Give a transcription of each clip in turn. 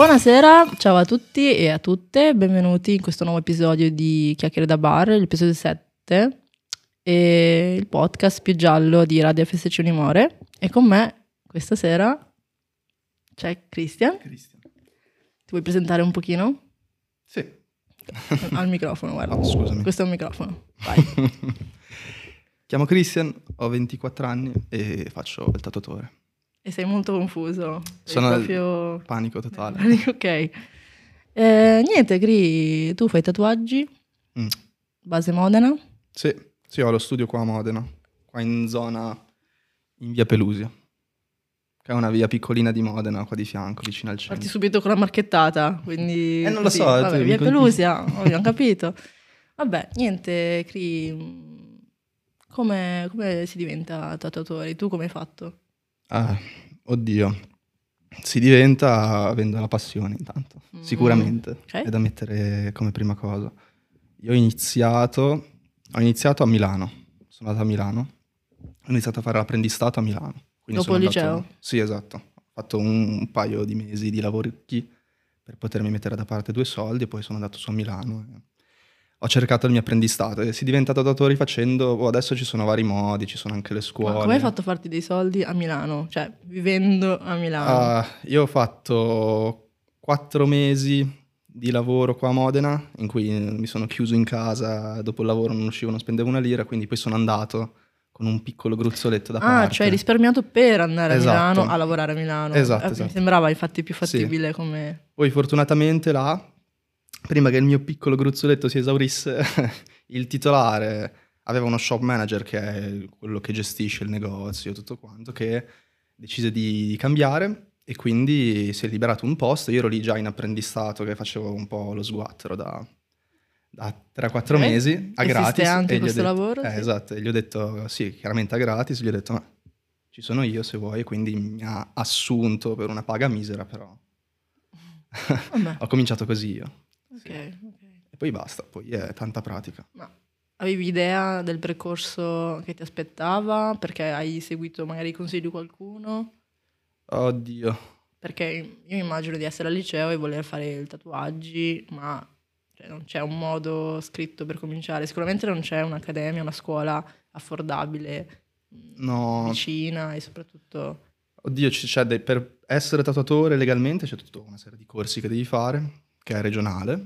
Buonasera, ciao a tutti e a tutte, benvenuti in questo nuovo episodio di Chiacchiere da Bar, l'episodio 7 e il podcast più giallo di Radio FSC Unimore e con me questa sera c'è Christian. Cristian. Ti vuoi presentare un pochino? Sì. Al microfono, guarda. Oh, scusami. Questo è un microfono. Vai. Chiamo Christian, ho 24 anni e faccio il tatuatore. E sei molto confuso. Sono proprio... Panico totale. ok. Eh, niente, Gri, tu fai tatuaggi, Mm. base Modena. Sì, sì, ho lo studio qua a Modena, qua in zona in via Pelusia, che è una via piccolina di Modena, qua di fianco, vicino al Parti centro. subito con la marchettata, quindi... Eh, non lo so, Vabbè, via. Pelusia, abbiamo capito. Vabbè, niente, Cri, come, come si diventa tatuatori? Tu come hai fatto? Ah, oddio, si diventa avendo la passione intanto, Mm. sicuramente, Ok. è da mettere come prima cosa. Io ho iniziato, ho iniziato a Milano, sono andato a Milano, ho iniziato a fare l'apprendistato a Milano. Dopo il andato- liceo? Sì, esatto. Ho fatto un, un paio di mesi di lavori per potermi mettere da parte due soldi e poi sono andato su a Milano. Ho cercato il mio apprendistato e si diventa tatuatori facendo... oh, adesso ci sono vari modi, ci sono anche le Ma scuole. come hai fatto a farti dei soldi a Milano? Cioè, vivendo a Milano? Ah, io ho fatto quattro mesi di lavoro qua a Modena, in cui mi sono chiuso in casa, dopo il lavoro non uscivo, non spendevo una lira, quindi poi sono andato con un piccolo gruzzoletto da Ah, parte. cioè hai risparmiato per andare Esatto. a Milano a lavorare a Milano. Esatto, Eh, esatto. Mi sembrava infatti più fattibile come... Poi fortunatamente là, prima che il mio piccolo gruzzoletto si esaurisse, il titolare aveva uno shop manager che è quello che gestisce il negozio e tutto quanto, che decise di, cambiare e quindi si è liberato un posto. Io ero lì già in apprendistato che facevo un po' lo sguattero da, da 3-4 Ok. mesi a gratis. anche e questo detto- lavoro, Eh, sì. esatto, e gli ho detto sì, chiaramente a gratis, gli ho detto ma ci sono io se vuoi, quindi mi ha assunto per una paga misera però. Ho cominciato così io. Sì. ok. E poi basta, poi è tanta pratica. Ma avevi idea del percorso che ti aspettava? Perché hai seguito magari i consigli di qualcuno? Oddio. Perché io immagino di essere al liceo e voler fare i tatuaggi, ma cioè, non c'è un modo scritto per cominciare. Sicuramente non c'è un'accademia, una scuola affordabile, mh, No, vicina e soprattutto... oddio, ci- c'è dei- per essere tatuatore legalmente c'è tutta una serie di corsi che devi fare, che è regionale.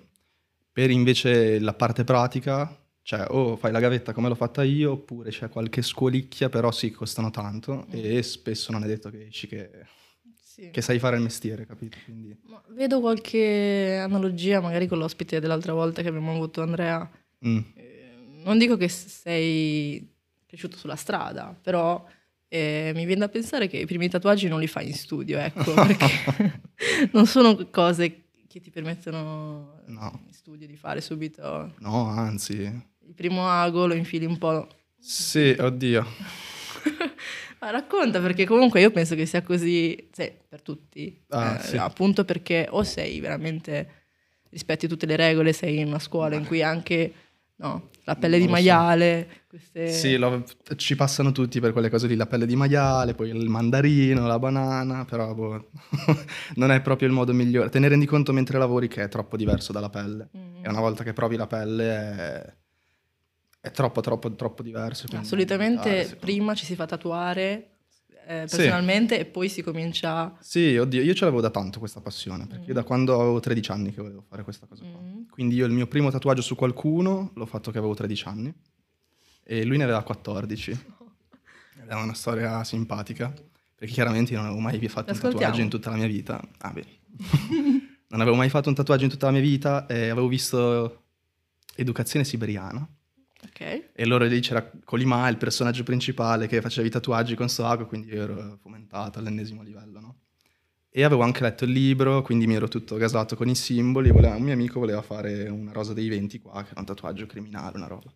Per invece la parte pratica, cioè o fai la gavetta come l'ho fatta io, oppure c'è qualche scuolicchia, però sì, costano tanto e spesso non è detto che esci che, Sì. che sai fare il mestiere, capito? Quindi... Vedo qualche analogia magari con l'ospite dell'altra volta che abbiamo avuto Andrea. mm. Eh, non dico che sei cresciuto sulla strada, però eh, mi viene da pensare che i primi tatuaggi non li fai in studio, ecco, perché non sono cose che ti permettono No. in studio di fare subito. No, anzi. Il primo ago lo infili un po'. Sì, oddio. Ma racconta perché comunque io penso che sia così sì, per tutti, Ah, Eh, sì. appunto perché o sei veramente rispetti tutte le regole, sei in una scuola in cui anche no, la pelle di lo so. maiale, queste... Sì, lo- ci passano tutti per quelle cose lì, la pelle di maiale, poi il mandarino, la banana, però boh, non è proprio il modo migliore. Te ne rendi conto mentre lavori che è troppo diverso dalla pelle. Mm. E una volta che provi la pelle è, è troppo, troppo, troppo diverso. Me. prima ci si fa tatuare eh, Sì. personalmente e poi si comincia... Sì, oddio, io ce l'avevo da tanto questa passione, perché io da quando avevo 13 anni che volevo fare questa cosa qua. Mm. Quindi io il mio primo tatuaggio su qualcuno l'ho fatto che avevo 13 anni e lui ne aveva 14. Ed è una storia simpatica, perché chiaramente io non avevo mai fatto un tatuaggio in tutta la mia vita. Ah, beh. non avevo mai fatto un tatuaggio in tutta la mia vita e avevo visto Educazione Siberiana. Ok. E loro lì c'era Colima, il personaggio principale che faceva i tatuaggi con Soago, quindi io ero fomentato all'ennesimo livello, no? E avevo anche letto il libro, quindi mi ero tutto gasato con i simboli. voleva- un mio amico voleva fare una rosa dei venti qua, che era un tatuaggio criminale, una roba.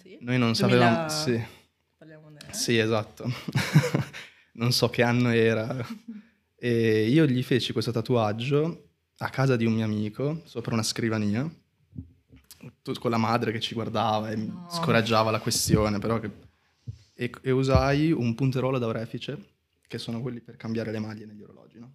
Sì. Noi non 2000 sapevamo... Sì, Parliamone. sì, esatto. non so che anno era. E io gli feci questo tatuaggio a casa di un mio amico, sopra una scrivania, con la madre che ci guardava e mi No. scoraggiava la questione, però che... e, e usai un punteruolo da orefice, che sono quelli per cambiare le maglie negli orologi, no?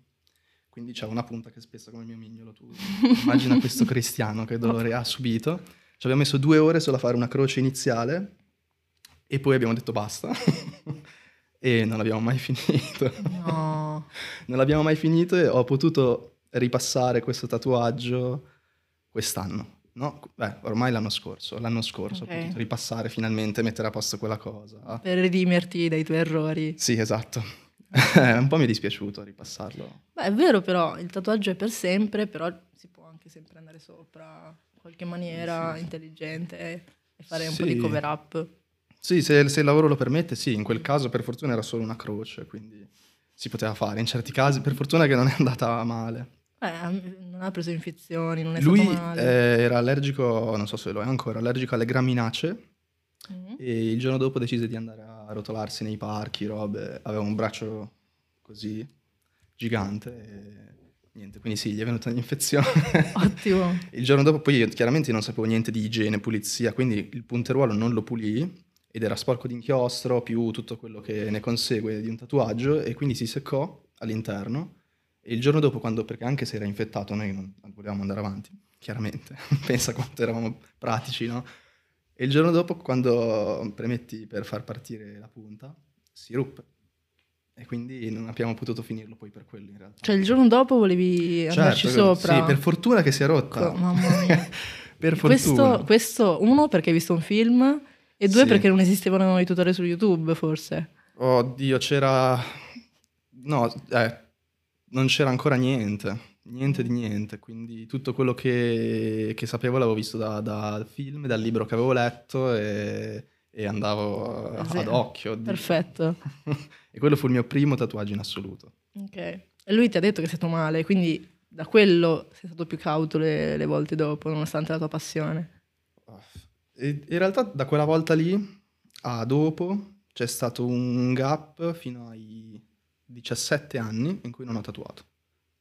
quindi c'è una punta che spessa come il mio mignolo. Tu immagina questo cristiano che dolore ha subito. Ci abbiamo messo due ore solo a fare una croce iniziale e poi abbiamo detto basta. e non l'abbiamo mai finito. No. non l'abbiamo mai finito e ho potuto ripassare questo tatuaggio quest'anno. No, beh, ormai l'anno scorso, l'anno scorso Ok. ho potuto ripassare finalmente, mettere a posto quella cosa. Per redimerti dai tuoi errori. Sì, esatto. Un po' mi è dispiaciuto ripassarlo. Beh, è vero però, il tatuaggio è per sempre, però si può anche sempre andare sopra in qualche maniera Sì, sì. intelligente e fare un po' Sì. di cover up. Sì, se, se il lavoro lo permette, sì, in quel caso per fortuna era solo una croce, quindi si poteva fare. In certi casi, per fortuna che non è andata male. Eh, non ha preso infezioni, non è Lui stato male. eh, era allergico, non so se lo è ancora, allergico alle graminacee Mhm. e il giorno dopo decise di andare a rotolarsi nei parchi, robe. Aveva un braccio così gigante e niente, quindi sì, gli è venuta un'infezione. Ottimo. Il giorno dopo poi io chiaramente non sapevo niente di igiene, pulizia, quindi il punteruolo non lo pulì ed era sporco di inchiostro più tutto quello che ne consegue di un tatuaggio e quindi si seccò all'interno e il giorno dopo quando, perché anche se era infettato noi non volevamo andare avanti, chiaramente, pensa quanto eravamo pratici, no? E il giorno dopo quando premetti per far partire la punta si ruppe e quindi non abbiamo potuto finirlo poi per quello in realtà. Cioè il giorno dopo volevi andarci Certo, sopra. Sì, per fortuna che si è rotta. Co- mamma mia. per questo, fortuna. questo, uno, perché hai visto un film e due, Sì. perché non esistevano i tutorial su YouTube, forse. Oddio, c'era... No, eh, non c'era ancora niente. Niente di niente. Quindi tutto quello che, che sapevo l'avevo visto da, da film, dal libro che avevo letto e, e andavo sì. ad occhio. Perfetto. e quello fu il mio primo tatuaggio in assoluto. Ok. E lui ti ha detto che sei stato male, quindi da quello sei stato più cauto le, le volte dopo, nonostante la tua passione. E in realtà da quella volta lì a dopo c'è stato un gap fino ai 17 anni in cui non ho tatuato.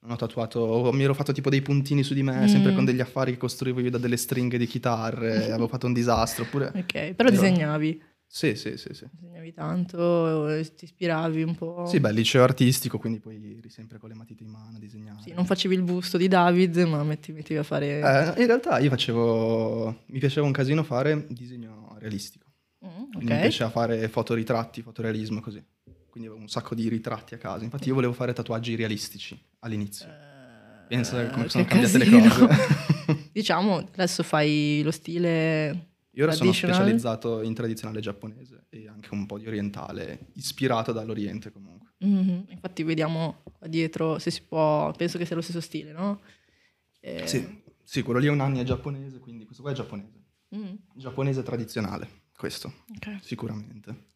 Non ho tatuato, mi ero fatto tipo dei puntini su di me, Mm. sempre con degli affari che costruivo io da delle stringhe di chitarre, avevo fatto un disastro, oppure... Ok, però Però- disegnavi. Sì, sì, sì, sì. Disegnavi tanto, ti ispiravi un po'. Sì, beh, liceo artistico, quindi poi eri sempre con le matite in mano a disegnare. Sì, non facevi il busto di David, ma metti, mettevi a fare... Eh, in realtà io facevo... mi piaceva un casino fare disegno realistico. Mm, Quindi mi piaceva fare fotoritratti, fotorealismo così. Quindi avevo un sacco di ritratti a casa. Infatti io volevo fare tatuaggi realistici all'inizio. Eh, Pensa come sono cambiate le casino. cose. diciamo, adesso fai lo stile... Io ora sono specializzato in tradizionale giapponese e anche un po' di orientale, ispirato dall'Oriente comunque. Mhm, Infatti vediamo qua dietro se si può... Penso che sia lo stesso stile, no? Eh, Sì, sì, quello lì è un anni è giapponese, quindi questo qua è giapponese. mm, Giapponese tradizionale, questo, ok. sicuramente.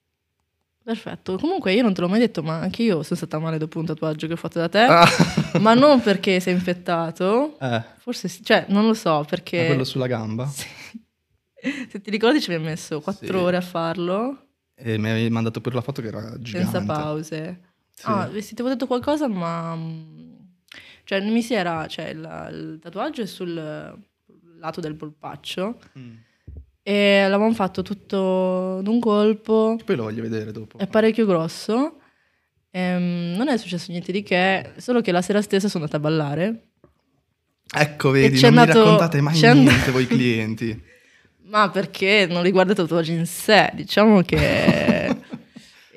Perfetto. Comunque io non te l'ho mai detto, ma anche io sono stata male dopo un tatuaggio che ho fatto da te. Ah, Ma non perché sei infettato, eh, forse sì, cioè non lo so perché... è quello sulla gamba. Sì. Se ti ricordi ci abbiamo messo quattro Sì. ore a farlo, E mi avevi mandato pure la foto che era gigante. senza pause. Sì. Ah, sì, ti avevo detto qualcosa, ma... mm, Cioè mi si era... Cioè il, il tatuaggio è sul lato del polpaccio Mm. E l'avevamo fatto tutto d'un colpo, Poi lo voglio vedere dopo. è parecchio grosso. Ehm, non è successo niente di che, solo che la sera stessa sono andata a ballare. Ecco, vedi, non è mi andato- raccontate mai niente voi clienti. Ma perché non riguarda il tatuaggio in sé, diciamo che...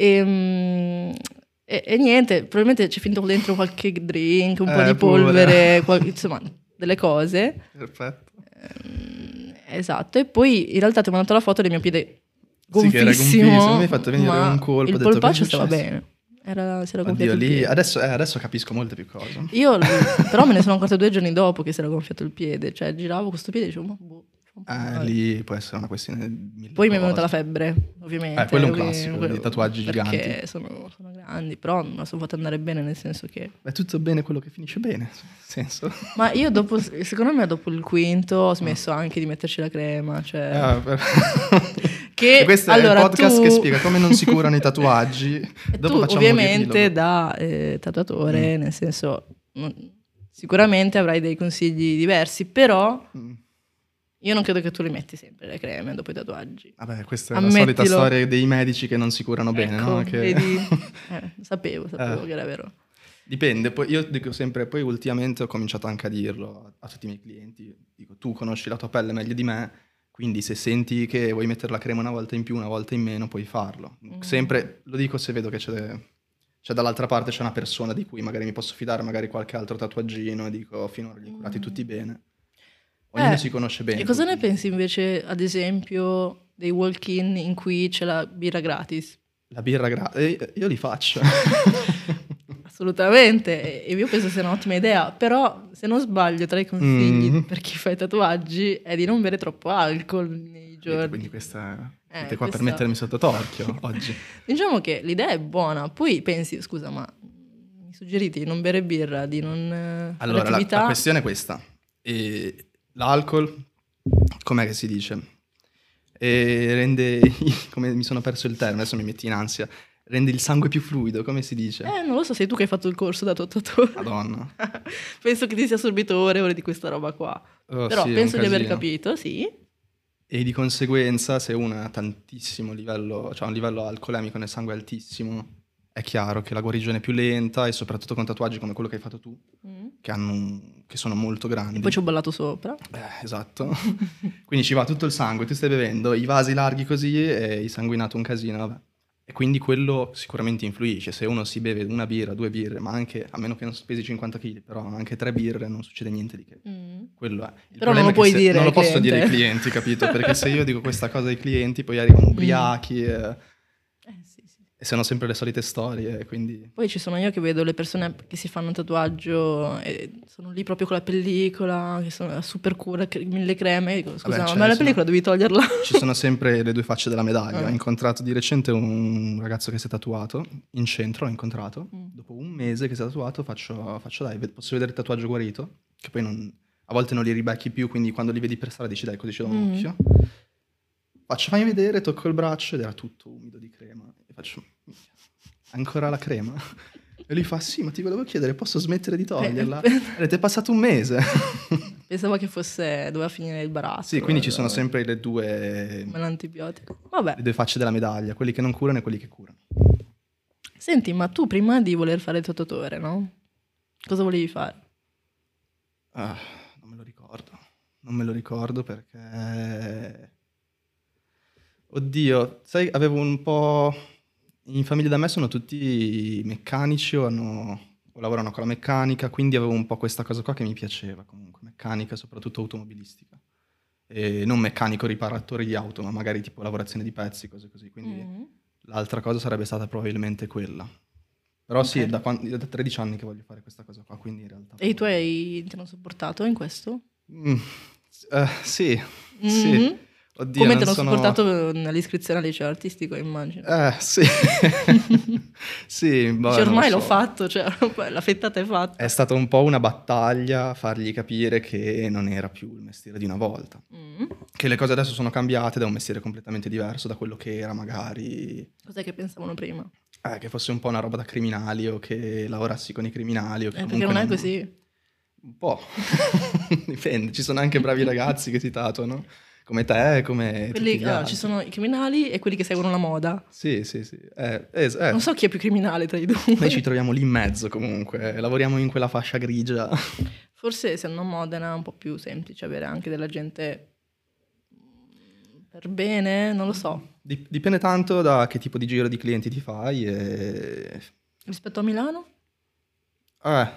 Ehm, e, e niente, probabilmente c'è finito dentro qualche drink, un po' Eh, di pure. polvere, qual- insomma, delle cose. Perfetto. Ehm, esatto, e poi in realtà ti ho mandato la foto del mio piede Sì, che era gonfissimo. gonfissimo, mi hai fatto venire ma un colpo, Il detto, polpaccio "Cosa è stava successo?" bene, era, si era Oddio, lì adesso, eh, adesso capisco molte più cose. Io però me ne sono accorta due giorni dopo che si era gonfiato il piede, cioè giravo questo piede e dicevo, boh, Eh, lì può essere una questione Poi mi è venuta la febbre, ovviamente. Eh, quello è un classico, quello- dei tatuaggi giganti. Sono, sono grandi, però la sono fatta andare bene, nel senso che... È tutto bene quello che finisce bene, senso. Ma io dopo, secondo me dopo il quinto ho smesso anche di metterci la crema, cioè... Ah, per- Che, E questo allora, è il podcast tu- che spiega come non si curano i tatuaggi. E Dopo tu ovviamente da eh, tatuatore, nel senso... non- Sicuramente avrai dei consigli diversi, però Mm. Io non credo che tu li metti sempre le creme dopo i tatuaggi. Vabbè, questa è Ammettilo. la solita storia dei medici che non si curano bene, Ecco, no? Che... vedi? Eh, sapevo, sapevo Eh. che era vero. Dipende, poi io dico sempre, poi ultimamente ho cominciato anche a dirlo a, tutti i miei clienti, dico tu conosci la tua pelle meglio di me, quindi se senti che vuoi mettere la crema una volta in più, una volta in meno, puoi farlo. Mm. Sempre, lo dico se vedo che c'è, c'è dall'altra parte c'è una persona di cui magari mi posso fidare, magari qualche altro tatuaggino e dico finora li ho curati Mm. tutti bene. Ognuno Eh, si conosce bene. E cosa ne quindi- pensi invece, ad esempio, dei walk-in in cui c'è la birra gratis? La birra gratis, io li faccio. Assolutamente, e io penso sia un'ottima idea, però se non sbaglio tra i consigli Mm. per chi fa i tatuaggi è di non bere troppo alcol nei giorni. quindi questa Eh, siete qua per questa- mettermi sotto torchio oggi. Diciamo che l'idea è buona, poi pensi, scusa, ma mi suggerite di non bere birra, di non... eh, Allora, la, la questione è questa. E l'alcol, com'è che si dice? E rende, come mi sono perso il termine, adesso mi metti in ansia, rende il sangue più fluido, come si dice? Eh, non lo so, sei tu che hai fatto il corso da tatuatore. Madonna. penso che ti sia assorbito ore e ore di questa roba qua. Oh, Però sì, penso di aver capito, sì. E di conseguenza, se uno ha tantissimo livello, cioè un livello alcolemico nel sangue altissimo, è chiaro che la guarigione è più lenta e soprattutto con tatuaggi come quello che hai fatto tu, Mm. che, hanno che sono molto grandi. E poi ci ho ballato sopra. Eh, esatto. quindi ci va tutto il sangue, tu stai bevendo i vasi larghi così e hai sanguinato un casino, vabbè. E quindi quello sicuramente influisce. Se uno si beve una birra, due birre, ma anche, a meno che non pesi 50 kg, però anche tre birre non succede niente di che. Mm. Quello è. Il Però non lo puoi dire Non lo ai posso cliente. dire ai clienti, capito? Perché se io dico questa cosa ai clienti, poi arrivano Mm. ubriachi e, sì, sì. E sono sempre le solite storie, quindi... Poi ci sono io che vedo le persone che si fanno un tatuaggio e sono lì proprio con la pellicola, che sono super cura, mille creme. Dico, scusa, Vabbè, ma cioè, la sono- pellicola devi toglierla. Ci sono sempre le due facce della medaglia. Eh. Ho incontrato di recente un ragazzo che si è tatuato in centro, l'ho incontrato. Mm. Dopo un mese che si è tatuato faccio, faccio dai, posso vedere il tatuaggio guarito? Che poi non- a volte non li ribecchi più, quindi quando li vedi per strada dici dai così ci do un Mm. occhio. Faccio, fammi vedere, tocco il braccio ed era tutto umido di crema. Faccio, "Minchia, ancora la crema? E lui fa, sì, ma ti volevo chiedere, posso smettere di toglierla? Eh, E ti è passato un mese. Pensavo che fosse, doveva finire il baratto. sì, quindi ci sono eh, sempre le due, Come l'antibiotico. Vabbè, le due facce della medaglia, quelli che non curano e quelli che curano. senti, ma tu prima di voler fare il tatuatore, no? Cosa volevi fare? Ah, non me lo ricordo. Non me lo ricordo perché... Oddio, sai, avevo un po'... In famiglia da me sono tutti meccanici o, hanno... o lavorano con la meccanica, quindi avevo un po' questa cosa qua che mi piaceva comunque, meccanica, soprattutto automobilistica. E non meccanico riparatore di auto, ma magari tipo lavorazione di pezzi, cose così. Quindi Mm. l'altra cosa sarebbe stata probabilmente quella. Però sì, Ok. da, quan- da 13 anni che voglio fare questa cosa qua, quindi in realtà... E i tuoi ti hanno supportato in questo? Mm, eh, sì, sì. Oddio, Come ti hanno sono- supportato nell'iscrizione al liceo artistico, immagino. Eh, sì. sì, boh, Cioè, ormai l'ho so. fatto, cioè, la fettata è fatta. È stata un po' una battaglia fargli capire che non era più il mestiere di una volta. Mm. Che le cose adesso sono cambiate da un mestiere completamente diverso da quello che era magari... Cos'è che pensavano prima? eh, che fosse un po' una roba da criminali o che lavorassi con i criminali. O che Eh, perché non è così. Un po'. Dipende, ci sono anche bravi ragazzi che si tatuano. Come te, come Quelli, altri. ci sono i criminali e quelli che seguono la moda. Sì, sì, sì. Eh, es- eh, Non so chi è più criminale tra i due. Noi ci troviamo lì in mezzo comunque, lavoriamo in quella fascia grigia. Forse essendo a Modena è un po' più semplice avere anche della gente per bene, non lo so. Dip- dipende tanto da che tipo di giro di clienti ti fai e... Rispetto a Milano? Eh,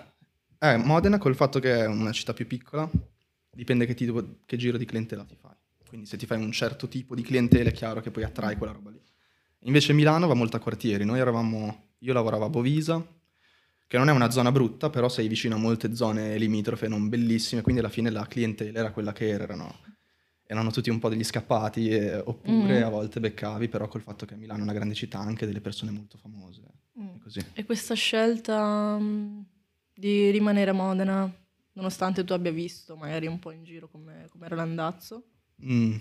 eh, Modena col fatto che è una città più piccola, dipende che, tipo, che giro di clientela ti fai. Quindi se ti fai un certo tipo di clientela è chiaro che poi attrai quella roba lì. Invece Milano va molto a quartieri, noi eravamo, io lavoravo a Bovisa, che non è una zona brutta, però sei vicino a molte zone limitrofe non bellissime, quindi alla fine la clientela era quella che era, erano, erano tutti un po' degli scappati, eh, oppure Mm. a volte beccavi, però col fatto che Milano è una grande città anche delle persone molto famose. Mm. e Così. E questa scelta mm, di rimanere a Modena, nonostante tu abbia visto magari un po' in giro come era l'andazzo? Mm.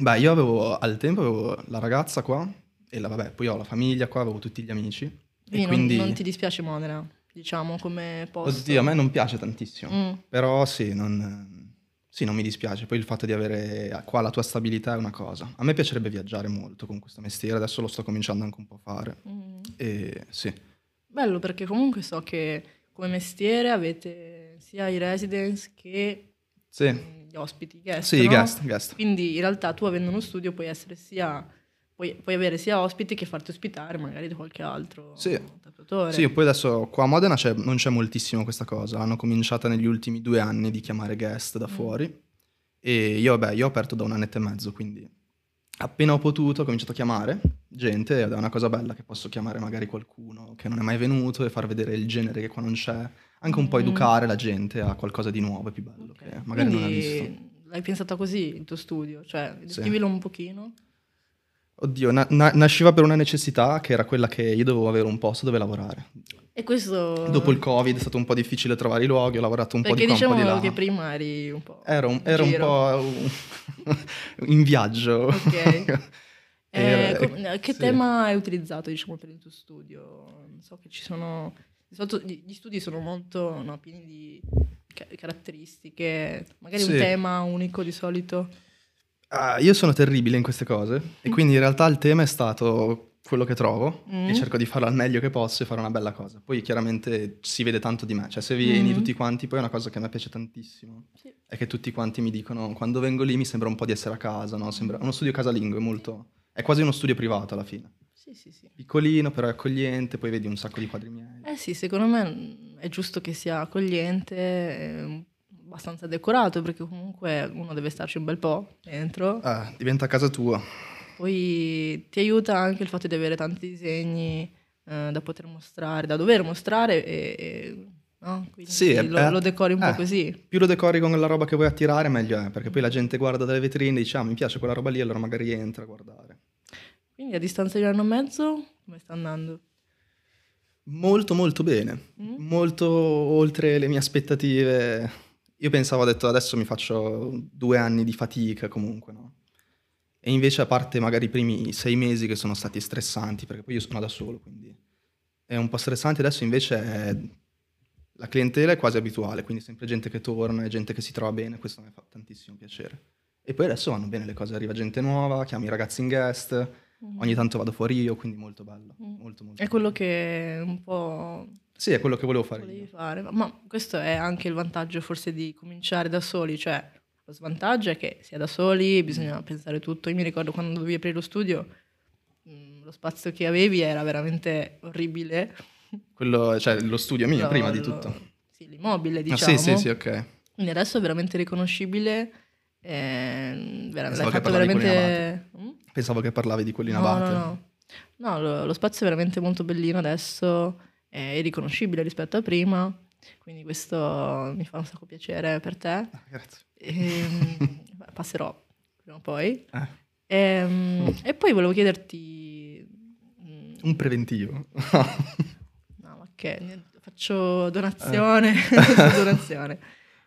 Beh, io avevo al tempo avevo la ragazza qua e la, vabbè, poi ho la famiglia qua, avevo tutti gli amici. Quindi, e quindi, non, non ti dispiace Modena, diciamo, come posto? oddio, a me non piace tantissimo. Mm. Però sì non, sì, non mi dispiace. Poi il fatto di avere qua la tua stabilità è una cosa. A me piacerebbe viaggiare molto con questo mestiere, adesso lo sto cominciando anche un po' a fare. Mm. E sì, Bello perché comunque so che come mestiere avete sia i residents che Sì, gli ospiti, guest. sì, no? guest, guest. Quindi in realtà tu avendo uno studio puoi essere sia puoi, puoi avere sia ospiti che farti ospitare magari da qualche altro Sì. tatuatore. Sì, poi adesso qua a Modena c'è- non c'è moltissimo questa cosa. Hanno cominciato negli ultimi due anni di chiamare guest da Mm. fuori. E io, vabbè, io ho aperto da un annetto e mezzo, quindi appena ho potuto ho cominciato a chiamare gente ed è una cosa bella che posso chiamare magari qualcuno che non è mai venuto e far vedere il genere che qua non c'è. Anche un po' Mm. educare la gente a qualcosa di nuovo e più bello Ok. che magari non ha Quindi visto. L'hai pensata così il tuo studio? Cioè, Sì. descrivilo un pochino. Oddio, na- na- nasceva per una necessità che era quella che io dovevo avere un posto dove lavorare. E questo... Dopo il Covid è stato un po' difficile trovare i luoghi, ho lavorato un po' Perché di qua, un po' diciamo di là. che prima eri un po'... Ero un, ero un po' in viaggio. Ok. Eh, com- che sì. tema hai utilizzato diciamo, per il tuo studio? So che ci sono... Gli gli studi sono molto no, pieni di ca- caratteristiche, magari Sì. un tema unico di solito. Ah, io sono terribile in queste cose e quindi in realtà il tema è stato quello che trovo Mm. e cerco di farlo al meglio che posso e fare una bella cosa. Poi chiaramente si vede tanto di me, cioè se vieni Mm. tutti quanti, poi è una cosa che a me piace tantissimo, Sì. è che tutti quanti mi dicono quando vengo lì mi sembra un po' di essere a casa, no? Sembra uno studio casalingo, è molto... è quasi uno studio privato alla fine. Sì, sì, sì. Piccolino però è accogliente, poi vedi un sacco di quadri miei. Eh sì, secondo me mm, è giusto che sia accogliente, abbastanza decorato, perché comunque uno deve starci un bel po' dentro. Ah, diventa casa tua. Poi ti aiuta anche il fatto di avere tanti disegni eh, da poter mostrare, da dover mostrare e, e- no? Quindi Sì, lo, eh, lo decori un po' eh. così. Più lo decori con la roba che vuoi attirare, meglio è, perché poi la gente guarda dalle vetrine e dice, ah, mi piace quella roba lì, allora magari entra a guardare. Quindi a distanza di un anno e mezzo, come sta andando? Molto, molto bene. Mm? Molto oltre le mie aspettative. Io pensavo, ho detto, adesso mi faccio due anni di fatica comunque, no? E invece, a parte magari i primi sei mesi che sono stati stressanti, perché poi io sono da solo, quindi è un po' stressante. Adesso invece è- la clientela è quasi abituale, quindi sempre gente che torna e gente che si trova bene, questo mi fa tantissimo piacere. E poi adesso vanno bene le cose, arriva gente nuova, chiami i ragazzi in guest, ogni tanto vado fuori io, quindi molto bello. Mm. Molto, molto È quello che un po' Sì, è quello che volevo fare volevi fare. Ma questo è anche il vantaggio forse di cominciare da soli, cioè lo svantaggio è che si è da soli, bisogna pensare tutto. Io mi ricordo quando dovevi aprire lo studio, mh, lo spazio che avevi era veramente orribile. Quello, cioè, lo studio mio, Lo- prima di lo- tutto. Sì, l'immobile, Ah, diciamo. sì, sì, sì, ok. Quindi adesso è veramente riconoscibile. eh, vera- Pensavo che di veramente... Mm? Pensavo che parlavi di quelli in No, abate. no, no. No, lo, lo spazio è veramente molto bellino adesso, è riconoscibile rispetto a prima, quindi questo mi fa un sacco piacere per te. Ah, grazie. Ehm, beh, passerò prima o poi. Eh, Ehm, e poi volevo chiederti... mm, un preventivo. No, ma che... Faccio donazione, faccio donazione.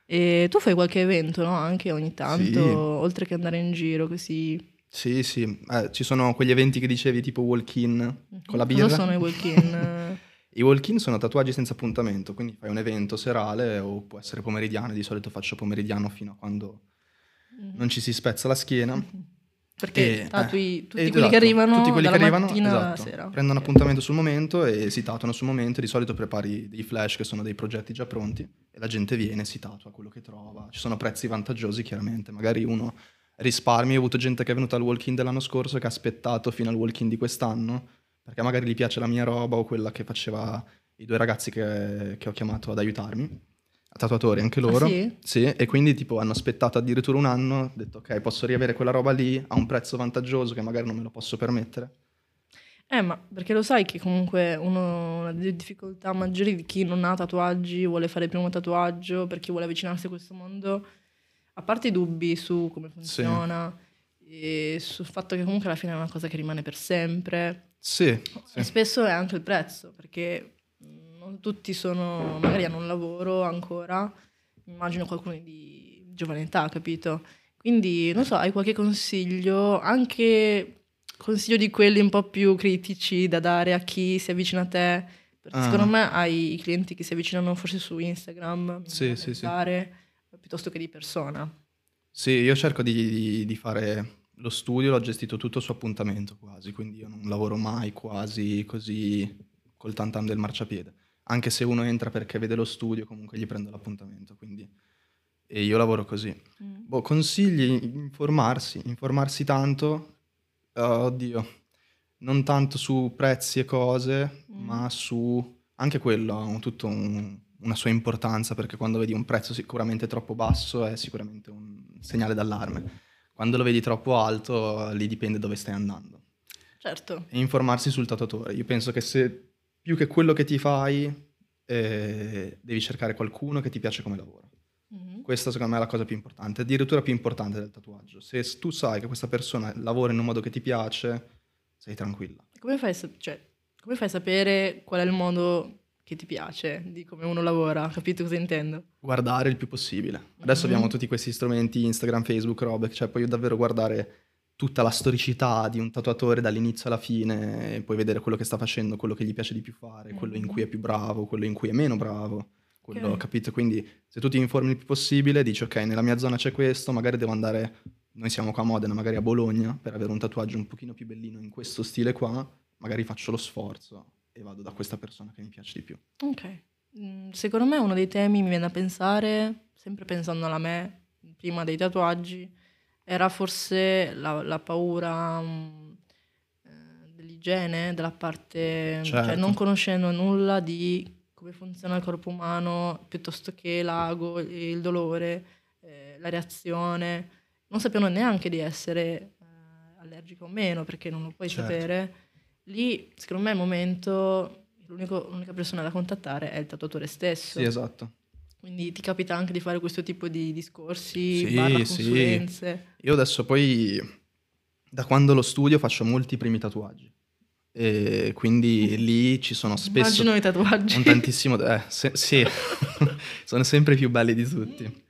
E tu fai qualche evento, no? Anche ogni tanto, Sì. oltre che andare in giro così. sì, sì. Eh, ci sono quegli eventi che dicevi tipo walk-in con la birra. Cosa sono i walk-in? I walk-in sono tatuaggi senza appuntamento, quindi fai un evento serale o può essere pomeridiano, di solito faccio pomeridiano fino a quando non ci si spezza la schiena. Perché E- tatui eh, tutti quelli che esatto, arrivano tutti quelli dalla che arrivano, esatto, sera. prendono Ok. appuntamento sul momento e si tatuano sul momento. Di solito prepari dei flash che sono dei progetti già pronti e la gente viene e si tatua quello che trova. Ci sono prezzi vantaggiosi chiaramente, magari uno risparmia. Io ho avuto gente che è venuta al walk-in dell'anno scorso e che ha aspettato fino al walk-in di quest'anno perché magari gli piace la mia roba o quella che faceva i due ragazzi che, che ho chiamato ad aiutarmi. Tatuatori anche loro. Ah, sì? e quindi tipo hanno aspettato addirittura un anno, ho detto ok, posso riavere quella roba lì a un prezzo vantaggioso che magari non me lo posso permettere. Eh, ma perché lo sai che comunque uno, una delle difficoltà maggiori di chi non ha tatuaggi, vuole fare il primo tatuaggio, per chi vuole avvicinarsi a questo mondo, a parte i dubbi su come funziona e sul fatto che comunque alla fine è una cosa che rimane per sempre, Sì, sì. spesso è anche il prezzo, perché non tutti sono, magari hanno un lavoro ancora, immagino qualcuno di giovane età, capito? Quindi, non so, hai qualche consiglio, anche consiglio di quelli un po' più critici da dare a chi si avvicina a te? Perché Ah. secondo me hai i clienti che si avvicinano forse su Instagram, Sì, sì, sì. piuttosto che di persona. Sì, io cerco di, di- di fare lo studio, l'ho gestito tutto su appuntamento quasi, quindi io non lavoro mai quasi così col tantam del marciapiede. Anche se uno entra perché vede lo studio, comunque gli prendo l'appuntamento. Quindi... E io lavoro così. Mm. Boh, consigli informarsi, informarsi tanto, eh, oddio, non tanto su prezzi e cose, Mm. ma su anche quello ha tutto un- una sua importanza perché quando vedi un prezzo sicuramente troppo basso è sicuramente un segnale d'allarme. Quando lo vedi troppo alto, lì dipende dove stai andando. Certo. E informarsi sul tatuatore. Io penso che se più che quello che ti fai, eh, devi cercare qualcuno che ti piace come lavora. Mhm. Questa secondo me è la cosa più importante, addirittura più importante del tatuaggio. Se tu sai che questa persona lavora in un modo che ti piace, sei tranquilla. Come fai, cioè, come fai a sapere qual è il modo che ti piace, di come uno lavora? Capito cosa intendo? Guardare il più possibile. Adesso Mhm. abbiamo tutti questi strumenti, Instagram, Facebook, robe, cioè puoi davvero guardare tutta la storicità di un tatuatore dall'inizio alla fine, e puoi vedere quello che sta facendo, quello che gli piace di più fare, quello in cui è più bravo, quello in cui è meno bravo. Quello, Ok. capito? Quindi se tu ti informi il più possibile, dici ok, nella mia zona c'è questo, magari devo andare, noi siamo qua a Modena, magari a Bologna, per avere un tatuaggio un pochino più bellino in questo stile qua, magari faccio lo sforzo e vado da questa persona che mi piace di più. Ok. Mm, Secondo me uno dei temi mi viene da pensare, sempre pensando alla me, prima dei tatuaggi, era forse la, la paura mm, eh, dell'igiene, della parte, cioè Certo. non conoscendo nulla di come funziona il corpo umano, piuttosto che l'ago, il dolore, eh, la reazione, non sappiano neanche di essere eh, allergica o meno, perché non lo puoi Certo. sapere. Lì, secondo me, al momento l'unica persona da contattare è il tatuatore stesso. Sì, esatto. Quindi ti capita anche di fare questo tipo di discorsi, Sì, sì. Io adesso poi, da quando lo studio, faccio molti primi tatuaggi. E quindi lì ci sono spesso Immagino i tatuaggi. un tantissimo... Eh, se- sì, sono sempre più belli di tutti.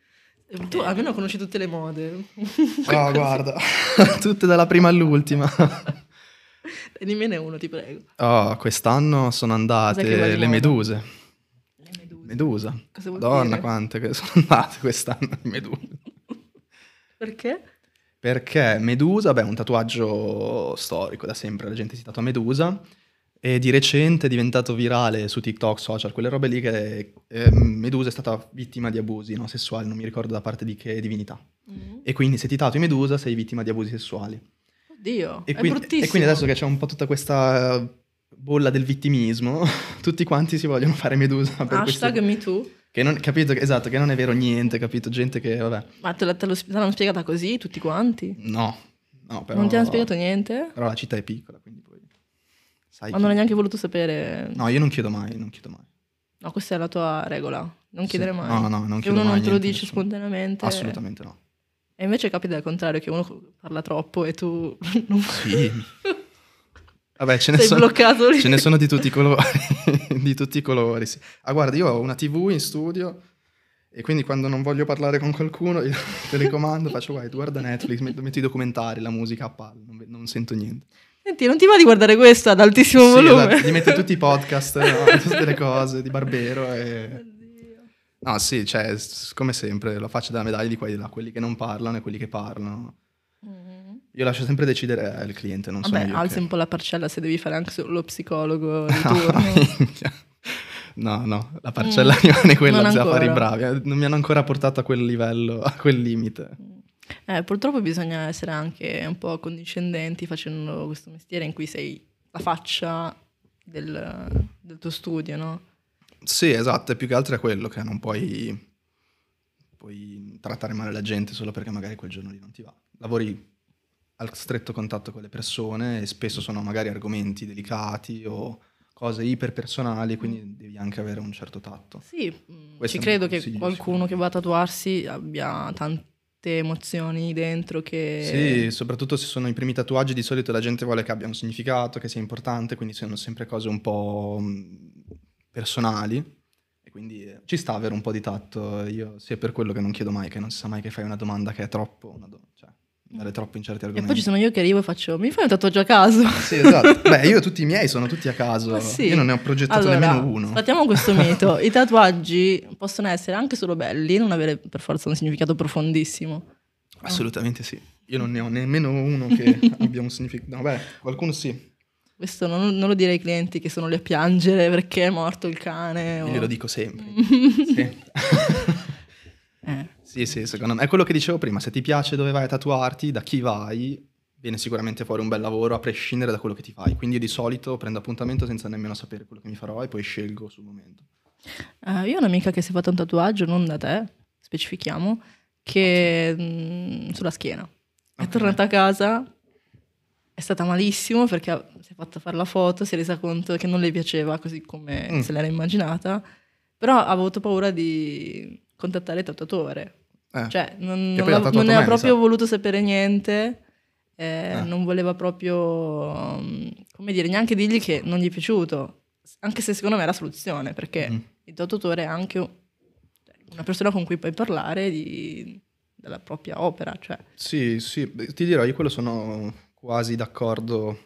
Tu almeno conosci tutte le mode. Oh, guarda, tutte dalla prima all'ultima. Dimmene uno, ti prego. Oh, quest'anno sono andate le meduse. Le meduse. Medusa. Cosa Madonna, quante che sono andate quest'anno di meduse. Perché? Perché Medusa, beh, è un tatuaggio storico da sempre, la gente si tatua Medusa. E di recente è diventato virale su TikTok, social, quelle robe lì che eh, Medusa è stata vittima di abusi no, sessuali, non mi ricordo da parte di che divinità. Mm. E quindi se ti tatui Medusa sei vittima di abusi sessuali. Oddio, E, è quindi- bruttissimo. e quindi adesso che c'è un po' tutta questa eh, bolla del vittimismo, tutti quanti si vogliono fare Medusa per Hashtag questi... me too. Che non, capito, esatto, che non è vero niente, capito? Gente che, vabbè, Ma te, te lo- te l'hanno spiegata così tutti quanti? no, no, però... Non ti hanno spiegato niente? Però la città è piccola, quindi poi... Sai Ma non hai chi- neanche voluto sapere? No, io non chiedo mai, non chiedo mai. No, questa è la tua regola. Non Sì. chiedere mai. No, no, non Se chiedo uno mai non te lo dice nessuno. spontaneamente. Assolutamente no. E invece capita al contrario, che uno parla troppo e tu non Sì. Vabbè, ce ne, sono, bloccato lì. ce ne sono di tutti i colori, di tutti i colori, sì. Ah, guarda, io ho una TV in studio e quindi quando non voglio parlare con qualcuno, io telecomando, faccio, guarda, tu guarda Netflix, metto, i documentari, la musica a palla, non, non sento niente. Senti, non ti va di guardare questo ad altissimo Sì, volume? esatto, di mettere tutti i podcast, no, tutte le cose di Barbero e... No, sì, cioè, come sempre, la faccia della medaglia di qua e di là, quelli che non parlano e quelli che parlano. Mm. Io lascio sempre decidere al cliente, non sono Vabbè, alzi che... un po' la parcella se devi fare anche lo psicologo di No, turno. No, no, la parcella Mm, rimane quella, non bisogna fare i bravi. eh, Non mi hanno ancora portato a quel livello, a quel limite. Eh, purtroppo bisogna essere anche un po' condiscendenti facendo questo mestiere in cui sei la faccia del, del tuo studio, no? Sì, esatto, e più che altro è quello che non puoi, puoi trattare male la gente solo perché magari quel giorno lì non ti va. Lavori al stretto contatto con le persone e spesso sono magari argomenti delicati o cose iperpersonali, quindi devi anche avere un certo tatto. Sì, mm, Questo ci è credo che qualcuno che va a tatuarsi abbia tante emozioni dentro che... Sì, soprattutto se sono i primi tatuaggi, di solito la gente vuole che abbia un significato, che sia importante, quindi sono sempre cose un po' mh, personali. E quindi eh, ci sta avere un po' di tatto. Io è per quello che non chiedo mai, che non si sa mai che fai una domanda che è troppo, do- cioè, andare troppo in certi E argomenti. poi ci sono io che arrivo e faccio, mi fai un tatuaggio a caso? Sì, esatto. Beh, io tutti i miei sono tutti a caso. Sì. Io non ne ho progettato Allora, nemmeno uno. Sfattiamo questo mito. I tatuaggi possono essere anche solo belli, non avere per forza un significato profondissimo. Assolutamente sì. Io non ne ho nemmeno uno che abbia un significato. No, beh, qualcuno sì. Questo non, non lo dire ai clienti che sono lì a piangere perché è morto il cane. Io o- glielo dico sempre. Sì. Eh, Sì, sì, secondo me è quello che dicevo prima, se ti piace dove vai a tatuarti, da chi vai, viene sicuramente fuori un bel lavoro a prescindere da quello che ti fai. Quindi io di solito prendo appuntamento senza nemmeno sapere quello che mi farò e poi scelgo sul momento. Eh, io ho un'amica che si è fatta un tatuaggio, non da te, specifichiamo, che mm, sulla schiena. È Ok. tornata a casa, è stata malissimo perché si è fatta fare la foto, si è resa conto che non le piaceva così come Mm. se l'era immaginata, però ha avuto paura di contattare il tatuatore. Eh, Cioè, non, non tatuato non ne ha proprio voluto sapere niente, eh, Eh. non voleva proprio, come dire, neanche dirgli che non gli è piaciuto, anche se secondo me è la soluzione, perché mm. il tatuatore è anche cioè, una persona con cui puoi parlare di- della propria opera, cioè. Sì, sì, ti dirò, io quello sono quasi d'accordo,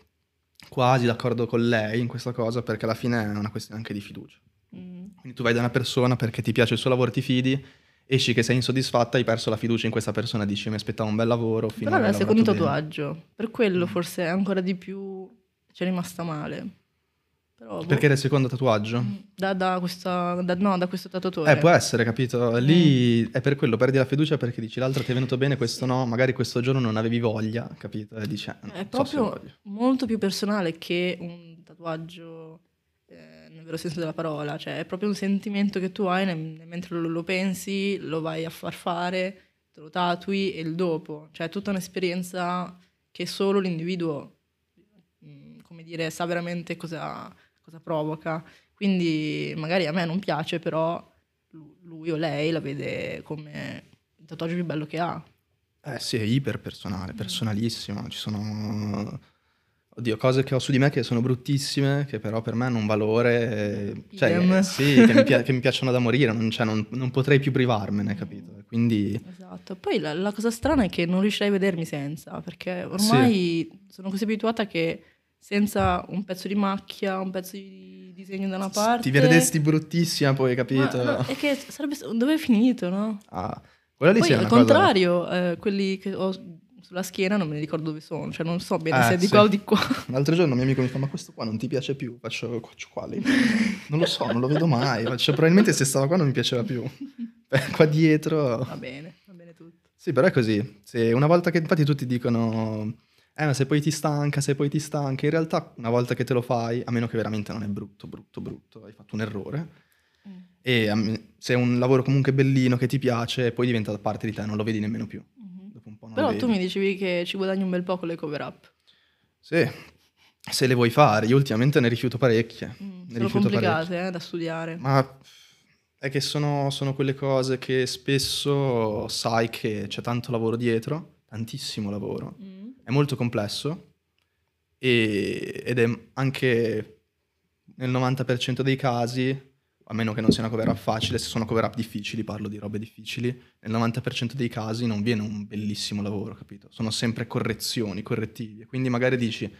quasi d'accordo con lei in questa cosa perché alla fine è una questione anche di fiducia. mm, Quindi tu vai da una persona perché ti piace il suo lavoro, ti fidi, esci che sei insoddisfatta, hai perso la fiducia in questa persona, dici mi aspettavo un bel lavoro, Però era il secondo lavorato bene". tatuaggio, per quello Mm. forse ancora di più ci è rimasta male. Però, boh, Perché era il secondo tatuaggio? mm, da, da questa, da- no, da questo tatuatore. Eh, può essere, capito? Lì Mm. è per quello, perdi la fiducia perché dici l'altro ti è venuto bene, questo no, magari questo giorno non avevi voglia, capito? E dici, eh, È so proprio voglio. molto più personale che un tatuaggio eh, nel vero senso della parola, cioè è proprio un sentimento che tu hai nel- mentre lo, lo pensi, lo vai a far fare, te lo tatui e il dopo, cioè è tutta un'esperienza che solo l'individuo, mm, come dire, sa veramente cosa, cosa provoca. Quindi magari a me non piace, però lu- lui o lei la vede come il tatuaggio più bello che ha. Eh sì, è iper personale, personalissimo. Ci sono, oddio, cose che ho su di me che sono bruttissime, che però per me hanno un valore, eh, cioè, eh, sì, che mi, pia- che mi piacciono da morire, non, cioè, non- non potrei più privarmene, capito? Quindi, Esatto, poi la, la cosa strana è che non riuscirei a vedermi senza, perché ormai sono così abituata che senza un pezzo di macchia, un pezzo di disegno da una parte... ti vedresti bruttissima poi, Ma, capito? no, è che sarebbe... Dove è finito, no? Ah, quella lì Poi sì è al una cosa- contrario, eh, quelli che ho sulla schiena non me ne ricordo dove sono, cioè non so bene Eh, se è di sì. qua o di qua. L'altro giorno un mio amico mi fa: Ma questo qua non ti piace più? Faccio, faccio quale? Non lo so, non lo vedo mai. Faccio, probabilmente se stava qua non mi piaceva più. Eh, qua dietro. Va bene, va bene tutto. Sì, però è così. Se una volta che infatti tutti dicono. Eh, ma se poi ti stanca, se poi ti stanca. In realtà, una volta che te lo fai, a meno che veramente non è brutto, brutto, brutto, hai fatto un errore. Mm. E me- se è un lavoro comunque bellino che ti piace, poi diventa parte di te, non lo vedi nemmeno più. Mhm. Non Però tu mi dicevi che ci guadagni un bel po' con le cover up. Sì, se le vuoi fare, io ultimamente ne rifiuto parecchie. Mm, ne sono complicate eh, da studiare. Ma è che sono, sono quelle cose che spesso sai che c'è tanto lavoro dietro, tantissimo lavoro, Mm. È molto complesso e- ed è anche nel 90% dei casi, a meno che non sia una cover up facile, se sono cover up difficili, parlo di robe difficili, nel 90% dei casi non viene un bellissimo lavoro, capito? Sono sempre correzioni, correttivi, quindi magari dici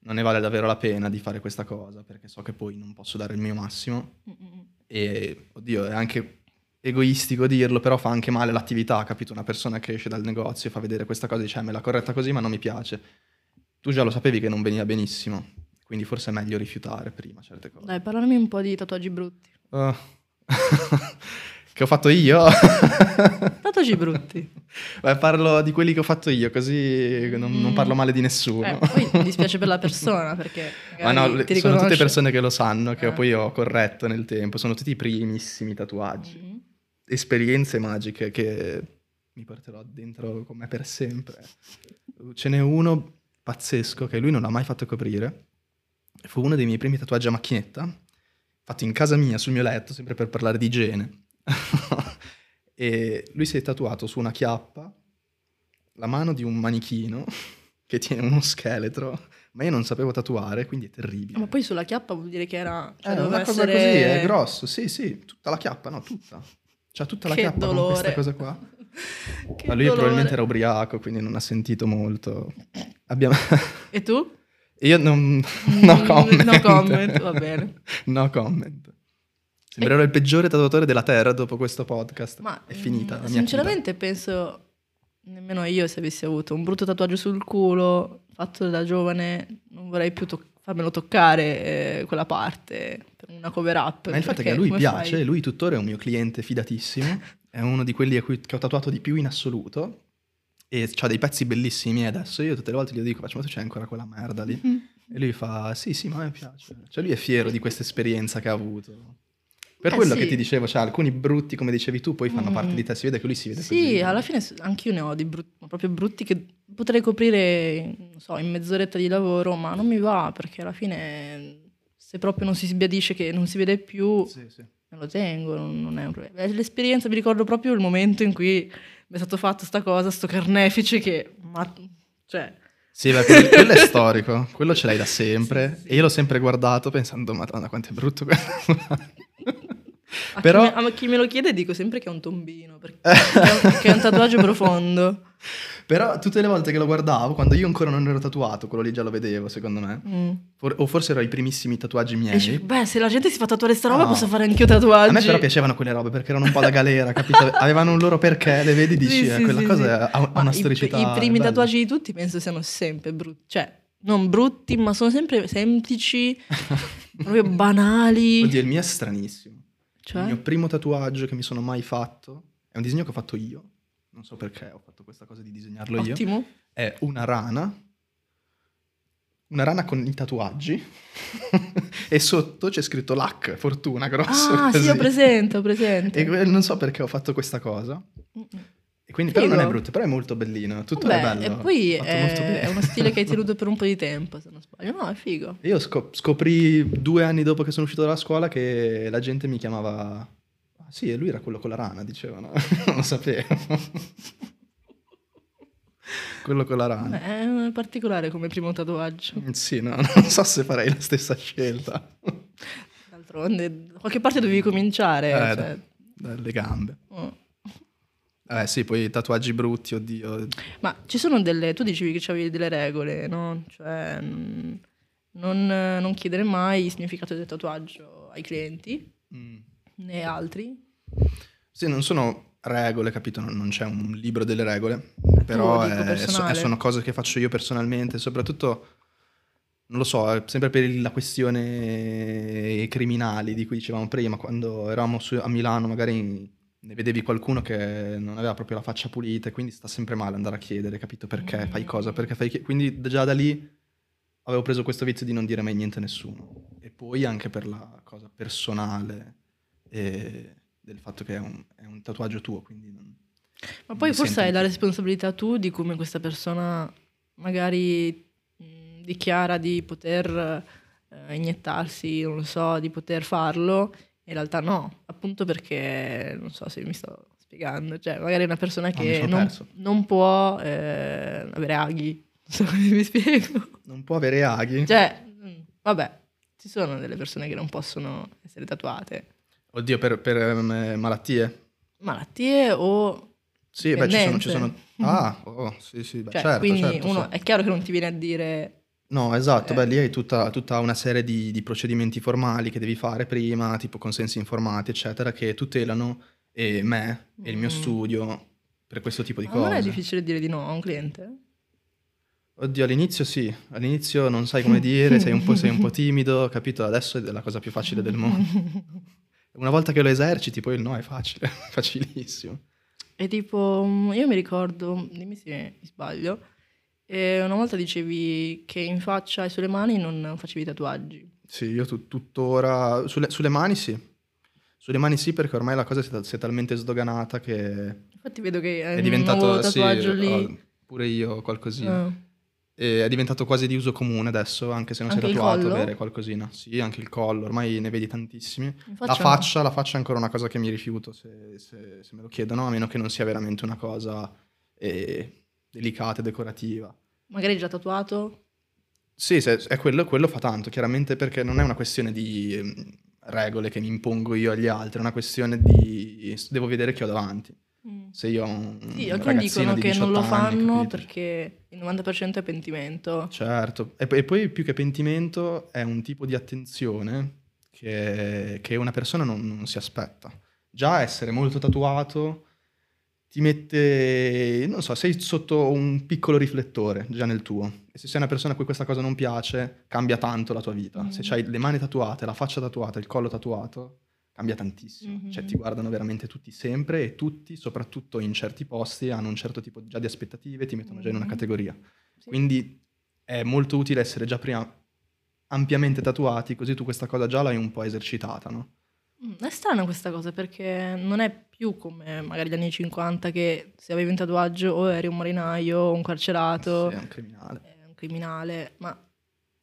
non ne vale davvero la pena di fare questa cosa perché so che poi non posso dare il mio massimo Mm, mm, mm. e oddio, è anche egoistico dirlo, però fa anche male l'attività, capito? Una persona che esce dal negozio e fa vedere questa cosa e dice, "Eh, me l'ha corretta così, ma non mi piace. Tu già lo sapevi che non veniva benissimo, quindi forse è meglio rifiutare prima certe cose. Dai, parlami un po' di tatuaggi brutti. Uh, che ho fatto io? Tatuaggi brutti. Beh, parlo di quelli che ho fatto io, così non, non Mm. parlo male di nessuno. Eh, poi mi dispiace per la persona perché Ma no, sono tutte persone che lo sanno, che Eh. poi ho corretto nel tempo, sono tutti i primissimi tatuaggi. Mm. Esperienze magiche che mi porterò dentro con me per sempre. Ce n'è uno pazzesco che lui non l'ha mai fatto coprire. Fu uno dei miei primi tatuaggi a macchinetta, fatto in casa mia, sul mio letto, sempre per parlare di igiene. e lui si è tatuato su una chiappa la mano di un manichino che tiene uno scheletro, ma io non sapevo tatuare, quindi è terribile. Ma poi sulla chiappa vuol dire che era... Cioè, Eh, una cosa essere... così, è grosso, sì, sì, tutta la chiappa, no, tutta. C'ha tutta la Che con dolore. questa cosa qua. Che Ma lui dolore. probabilmente era ubriaco, quindi non ha sentito molto. Abbiamo... E tu? Io non... No Mm, comment. no comment, va bene. No comment. Sembrerò il peggiore tatuatore della Terra dopo questo podcast. Ma è finita mm, la mia Sinceramente penso, nemmeno io se avessi avuto un brutto tatuaggio sul culo fatto da giovane, non vorrei più to- fammelo toccare eh, quella parte per una cover up. Ma il fatto è che a lui piace, fai? lui tuttora è un mio cliente fidatissimo, è uno di quelli a cui che ho tatuato di più in assoluto e ha dei pezzi bellissimi adesso io tutte le volte gli dico ma tu c'è ancora quella merda lì mm-hmm. e lui fa sì sì ma a me piace cioè lui è fiero di questa esperienza che ha avuto per eh quello sì. che ti dicevo, cioè, alcuni brutti, come dicevi tu, poi fanno mm. parte di te, si vede che lui si vede sì, così. Sì, alla fine anch'io ne ho di brutti, proprio brutti che potrei coprire, non so, in mezz'oretta di lavoro, ma non mi va perché alla fine se proprio non si sbiadisce che non si vede più, sì, sì. me lo tengo, non, non, è un problema. L'esperienza, mi ricordo proprio il momento in cui mi è stato fatto sta cosa, sto carnefice che... Ma, cioè, sì, beh, quello, è storico, quello ce l'hai da sempre. Sì, sì. E io l'ho sempre guardato pensando, madonna, quanto è brutto quello. A, Però... chi me, a chi me lo chiede dico sempre che è un tombino, perché è un tatuaggio profondo. Però tutte le volte che lo guardavo, quando io ancora non ero tatuato, quello lì già lo vedevo, secondo me. Mm. For- o forse erano i primissimi tatuaggi miei. Dici, beh, se la gente si fa tatuare sta roba, no. posso fare anch'io tatuaggi. A me però piacevano quelle robe perché erano un po' da galera, capito? Avevano un loro perché, le vedi, dici, sì, eh, sì, quella sì, cosa ha, ha una storicità. I, I primi bella. tatuaggi di tutti penso siano sempre brutti. Cioè, non brutti, ma sono sempre semplici, proprio banali. Oddio, il mio è stranissimo. Cioè? Il mio primo tatuaggio che mi sono mai fatto è un disegno che ho fatto io non so perché ho fatto questa cosa di disegnarlo Ottimo. io. È una rana, una rana con i tatuaggi e sotto c'è scritto luck, fortuna, grosso. Ah, così. sì, ho presente, ho presente. E non so perché ho fatto questa cosa. E quindi però non è brutto, però è molto bellino, tutto Beh, è bello. E poi è, è, uno stile che hai tenuto per un po' di tempo, se non sbaglio. No, è figo. Io scop- scoprì due anni dopo che sono uscito dalla scuola che la gente mi chiamava sì, e lui era quello con la rana, dicevano. non lo sapevo. quello con la rana. Beh, è particolare come primo tatuaggio. Sì, no, non so se farei la stessa scelta. D'altronde, da qualche parte dovevi cominciare. Eh, cioè... dalle gambe. Oh. Eh sì, poi i tatuaggi brutti, oddio. Ma ci sono delle... Tu dicevi che avevi delle regole, no? Cioè, non, non chiedere mai il significato del tatuaggio ai clienti. Mm né altri? Sì, non sono regole, capito? Non c'è un libro delle regole, però è, sono cose che faccio io personalmente, soprattutto, non lo so, sempre per la questione criminali di cui dicevamo prima, quando eravamo su, a Milano magari ne vedevi qualcuno che non aveva proprio la faccia pulita e quindi sta sempre male andare a chiedere, capito? Perché mm. fai cosa? Perché fai... Quindi già da lì avevo preso questo vizio di non dire mai niente a nessuno. E poi anche per la cosa personale e del fatto che è un, è un tatuaggio tuo, quindi non, Ma poi forse hai la responsabilità tu di come questa persona magari mh, dichiara di poter eh, iniettarsi, non lo so, di poter farlo, in realtà no, appunto perché non so se mi sto spiegando, cioè magari una persona che no, non, non, può eh, avere aghi, non so come mi spiego. Non può avere aghi? Cioè, vabbè, ci sono delle persone che non possono essere tatuate. Oddio, per, per um, malattie? Malattie o... Sì, beh, ci sono, ci sono... Ah, oh, sì, sì, beh, cioè, certo, quindi certo, uno, sì. è chiaro che non ti viene a dire... No, esatto, eh. beh, lì hai tutta, tutta una serie di, di, procedimenti formali che devi fare prima, tipo consensi informati, eccetera, che tutelano e me e il mio mm. studio per questo tipo di Ma cose. Non è difficile dire di no a un cliente? Oddio, all'inizio sì, all'inizio non sai come dire, sei un po', sei un po timido, capito? Adesso è la cosa più facile del mondo. Una volta che lo eserciti, poi il no è facile, facilissimo. E tipo, mm, io mi ricordo, dimmi se mi sbaglio, e una volta dicevi che in faccia e sulle mani non facevi tatuaggi. Sì, io t- tuttora, sulle, sulle, mani sì. Sulle mani sì perché ormai la cosa si è, si è talmente sdoganata che... Infatti vedo che è diventato un tatuaggio sì, lì. Pure io qualcosina. Oh. E è diventato quasi di uso comune adesso, anche se non anche sei tatuato, avere qualcosina. Sì, anche il collo, ormai ne vedi tantissimi. La faccia, la faccia è ancora una cosa che mi rifiuto se, se, se me lo chiedono, a meno che non sia veramente una cosa eh, delicata e decorativa. Magari già tatuato? Sì, se, è quello, quello fa tanto, chiaramente perché non è una questione di ehm, regole che mi impongo io agli altri, è una questione di... devo vedere chi ho davanti. Mm. Se io ho un Sì, alcuni dicono che non lo fanno anni, perché il 90% è pentimento. Certo, e, e, poi più che pentimento è un tipo di attenzione che, che una persona non, non, si aspetta. Già essere molto tatuato ti mette, non so, sei sotto un piccolo riflettore già nel tuo. E se sei una persona a cui questa cosa non piace, cambia tanto la tua vita. Mm. Se hai le mani tatuate, la faccia tatuata, il collo tatuato, cambia tantissimo. Mhm. Cioè ti guardano veramente tutti sempre e tutti, soprattutto in certi posti, hanno un certo tipo già di aspettative, ti mettono già in una Mhm. categoria. Sì. Quindi è molto utile essere già prima ampiamente tatuati, così tu questa cosa già l'hai un po' esercitata, no? Mm, È strana questa cosa perché non è più come magari gli anni 50 che se avevi un tatuaggio o eri un marinaio o un carcerato, Sì, è un criminale. è un criminale, ma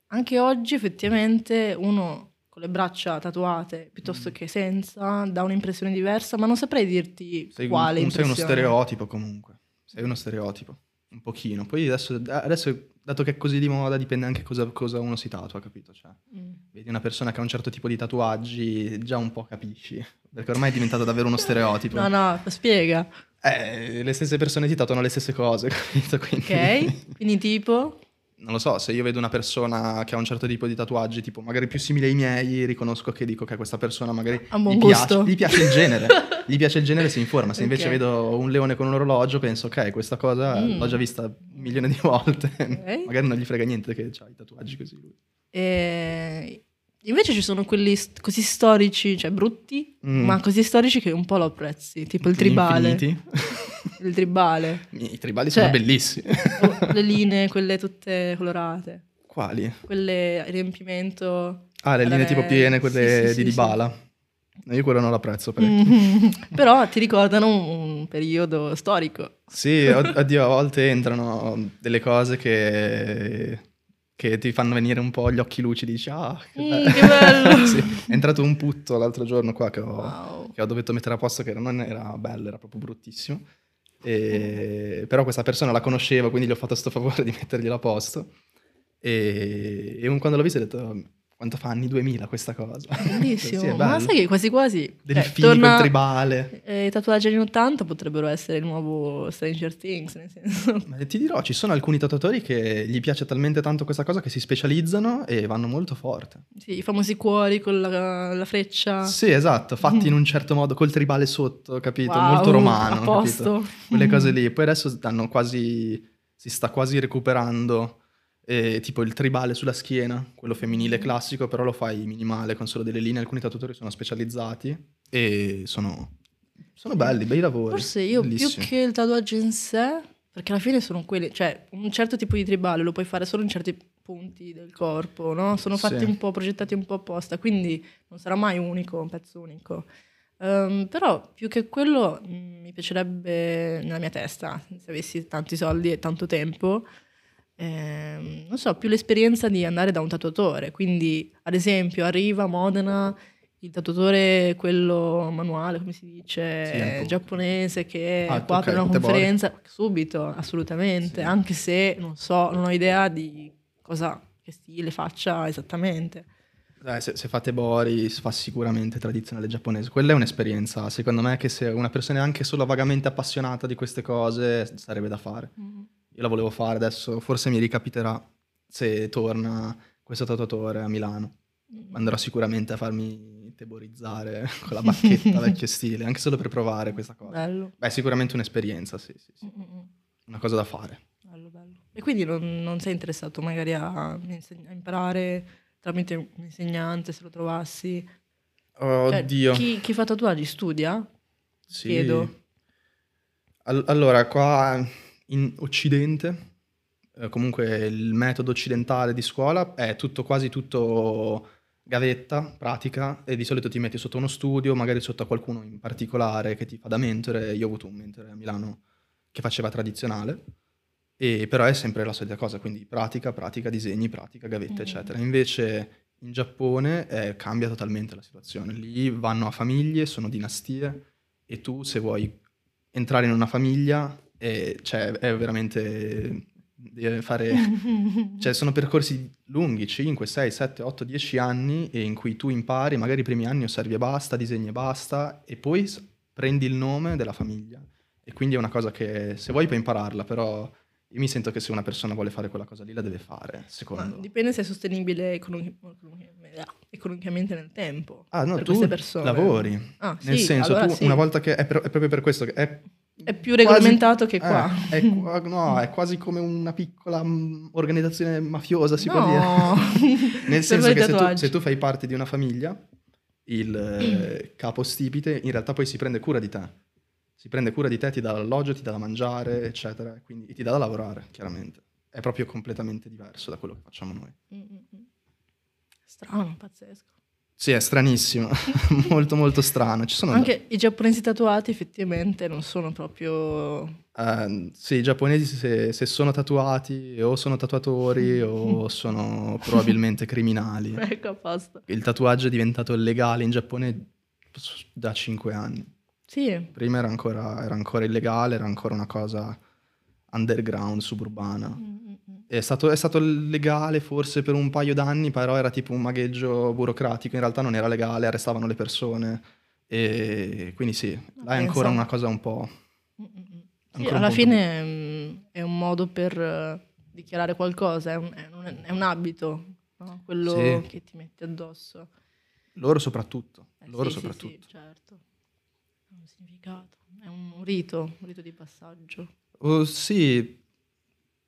anche oggi effettivamente uno con le braccia tatuate piuttosto Mm. che senza dà un'impressione diversa, ma non saprei dirti Sei, un- quale un, sei uno stereotipo comunque. Sei uno stereotipo. Un pochino. Poi adesso, adesso, dato che è così di moda, dipende anche cosa, cosa uno si tatua, capito? Cioè, Mm. vedi una persona che ha un certo tipo di tatuaggi, già un po' capisci. Perché ormai è diventato davvero uno stereotipo. No, no, spiega. Eh, le stesse persone ti tatuano le stesse cose, capito? Quindi, Ok? Quindi tipo... non lo so, se io vedo una persona che ha un certo tipo di tatuaggi, tipo magari più simili ai miei, riconosco che dico che questa persona magari gli. Piace, gli piace il genere, gli piace il genere si informa. Se invece Ok. vedo un leone con un orologio, penso ok, questa cosa Mm. l'ho già vista un milione di volte. Ok. magari non gli frega niente che ha i tatuaggi così. E invece ci sono quelli st- così storici, cioè brutti, Mm. ma così storici che un po' lo apprezzi, tipo il tribale. Il tribale. I tribali Cioè- sono bellissimi. Le linee, quelle tutte colorate. Quali? Quelle a riempimento. Ah, le linee tipo piene, quelle sì, sì, di sì, Dybala. No, Io quello non l'apprezzo parecchio. Mm. Però ti ricordano un, periodo storico. Sì, od- oddio, a volte entrano delle cose che, che ti fanno venire un po' gli occhi lucidi. Dici, ah, che, Mm, bello. che bello. Sì, È entrato un putto l'altro giorno qua che ho, Wow. che ho dovuto mettere a posto, che non era bello, era proprio bruttissimo. E- Però questa persona la conoscevo, quindi gli ho fatto sto favore di metterglielo a posto. E, e un- quando l'ho visto ho detto, quanto fa anni 2000 questa cosa? Bellissimo. Sì, ma sai che quasi quasi... Dei cioè, fili torna- tribale. eh, I tatuaggi anni 80 potrebbero essere il nuovo Stranger Things, nel senso... Ma ti dirò, ci sono alcuni tatuatori che gli piace talmente tanto questa cosa che si specializzano e vanno molto forte. Sì, i famosi cuori con la, la freccia. Sì, esatto, fatti in un certo modo, col tribale sotto, capito? Wow, Molto romano. A posto. capito? Quelle cose lì. Poi adesso stanno quasi, si sta quasi recuperando eh, tipo il tribale sulla schiena, quello femminile classico, però lo fai minimale con solo delle linee. Alcuni tatuatori sono specializzati e sono, sono belli, bei lavori. Forse io bellissimi. più che il tatuaggio in sé, perché alla fine sono quelli, cioè un certo tipo di tribale lo puoi fare solo in certi punti del corpo, no? Sono fatti Sì. un po', progettati un po' apposta, quindi non sarà mai unico, un pezzo unico. Ehm, però più che quello mh, mi piacerebbe nella mia testa, se avessi tanti soldi e tanto tempo, ehm, non so, più l'esperienza di andare da un tatuatore. Quindi, ad esempio, arriva a Modena il tatuatore, quello manuale, come si Sì, dice, po'. giapponese che Ah, qua ok, per una conferenza, subito, assolutamente, Sì. anche se non so, non ho idea di cosa, che stile faccia esattamente. Dai, se, se fate Bori fa sicuramente tradizionale giapponese. Quella è un'esperienza, secondo me, che se una persona è anche solo vagamente appassionata di queste cose, sarebbe da fare. Io la volevo fare adesso, forse mi ricapiterà se torna questo tatuatore a Milano. Andrò sicuramente a farmi teborizzare con la bacchetta vecchio stile, anche solo per provare questa cosa. Bello. Beh, sicuramente un'esperienza, sì, sì, sì. Una cosa da fare. Bello, bello. E quindi non, non sei interessato magari a, a imparare tramite un insegnante se lo trovassi? Cioè, Oddio. chi, chi fa tatuaggi studia? Sì. chiedo. All- allora, qua in Occidente, eh, comunque il metodo occidentale di scuola è tutto quasi tutto gavetta, pratica, e di solito ti metti sotto uno studio, magari sotto a qualcuno in particolare che ti fa da mentore. Io ho avuto un mentore a Milano che faceva tradizionale, e però è sempre la solita cosa, quindi pratica, pratica, disegni, pratica, gavetta, Mm. eccetera. Invece in Giappone eh, cambia totalmente la situazione. Lì vanno a famiglie, sono dinastie, e tu se vuoi entrare in una famiglia, eh, cioè è veramente... Devi fare... Cioè, sono percorsi lunghi, 5, 6, 7, 8, 10 anni, e in cui tu impari, magari i primi anni osservi e basta, disegni e basta, e poi prendi il nome della famiglia. E quindi è una cosa che, se vuoi puoi impararla, però io mi sento che se una persona vuole fare quella cosa lì, la deve fare, secondo me. dipende se è sostenibile economi- economicamente nel tempo. Ah, no, per tu queste persone. lavori. Ah, Nel sì, senso, allora tu sì. una volta che è, per- è proprio per questo che è È più regolamentato che eh, qua. è, qua- no, è quasi come una piccola mm, organizzazione mafiosa, si può dire. No. Nel senso che se tu, se tu fai parte di una famiglia, il eh, capo stipite in realtà poi si prende cura di te. Si prende cura di te, ti dà l'alloggio, ti dà da mangiare, eccetera. Quindi ti dà da lavorare, chiaramente. È proprio completamente diverso da quello che facciamo noi. Mm, mm, mm. Strano, pazzesco. Sì, è stranissimo. molto, molto strano. Ci sono Anche i giapponesi tatuati effettivamente non sono proprio... Eh, sì, i giapponesi se, se sono tatuati o sono tatuatori o sono probabilmente criminali. Ecco, a posto. Il tatuaggio è diventato legale in Giappone da 5 anni. Sì, Prima era ancora, era ancora illegale, era ancora una cosa underground, suburbana. Mm. È stato, è stato legale forse per un paio d'anni, però era tipo un magheggio burocratico, in realtà non era legale, arrestavano le persone. E quindi sì, là è ancora una cosa un po'... Mm, mm, mm. Sì, alla fine mm, è un modo per eh, dichiarare qualcosa, è un, è un- è un abito, no? quello Sì. che ti metti addosso. Loro soprattutto, Eh, loro sì, soprattutto. sì, certo. Ha un significato, è un rito, un rito di passaggio. Oh, sì,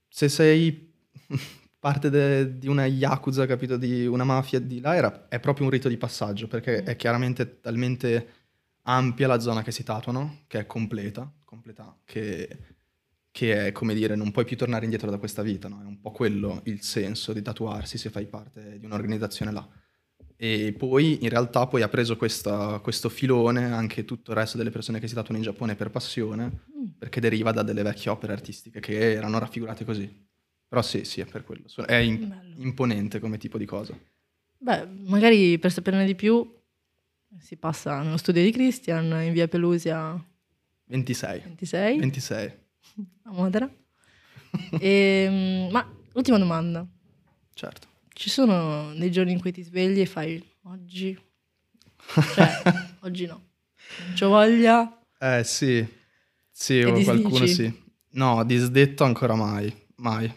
se sei parte de- di una yakuza, capito, di una mafia di là, era- è proprio un rito di passaggio, perché è chiaramente talmente ampia la zona che si tatuano, che è completa, completa, che, che è come dire, non puoi più tornare indietro da questa vita, no? È un po' quello il senso di tatuarsi se fai parte di un'organizzazione là. E poi in realtà poi ha preso questa- questo filone anche tutto il resto delle persone che si tatuano in Giappone per passione, Mm. perché deriva da delle vecchie opere artistiche che erano raffigurate così. Però sì, sì, è per quello. È in- imponente come tipo di cosa. Beh, magari per saperne di più si passa nello studio di Christian in via Pelusia 26. 26 26. a Modena. Ehm, ma ultima domanda. Certo. Ci sono dei giorni in cui ti svegli e fai oggi? Cioè, oggi no. Non c'ho voglia. Eh sì, sì, E o qualcuno sì. No, disdetto ancora mai, mai.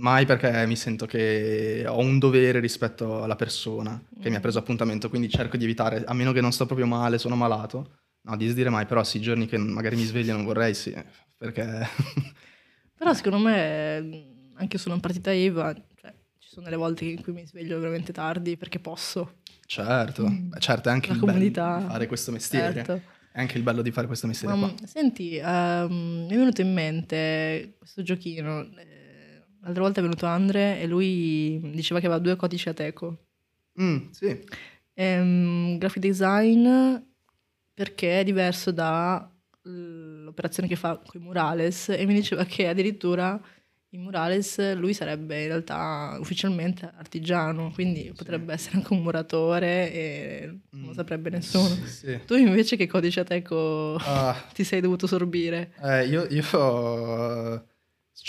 Mai perché mi sento che ho un dovere rispetto alla persona che mi ha preso appuntamento, quindi cerco di evitare, a meno che non sto proprio male, sono malato. No, disdire mai, però sì, i giorni che magari mi sveglio non vorrei, sì, perché... Però secondo me, anche su una partita IVA, cioè, ci sono delle volte in cui mi sveglio veramente tardi perché posso. certo, Beh, certo, è anche La il bello di fare questo mestiere. Certo. È anche il bello di fare questo mestiere Ma, qua. senti, ehm, mi è venuto in mente questo giochino. L'altra volta è venuto Andre e lui diceva che aveva due codici Ateco. Mm, sì, Ehm, graphic design perché è diverso dall'operazione che fa con i murales e mi diceva che addirittura i murales lui sarebbe in realtà ufficialmente artigiano, quindi potrebbe essere anche un muratore e non Mm. saprebbe nessuno. sì. Tu invece che codice Ateco Ah, ti sei dovuto sorbire? Eh, io, io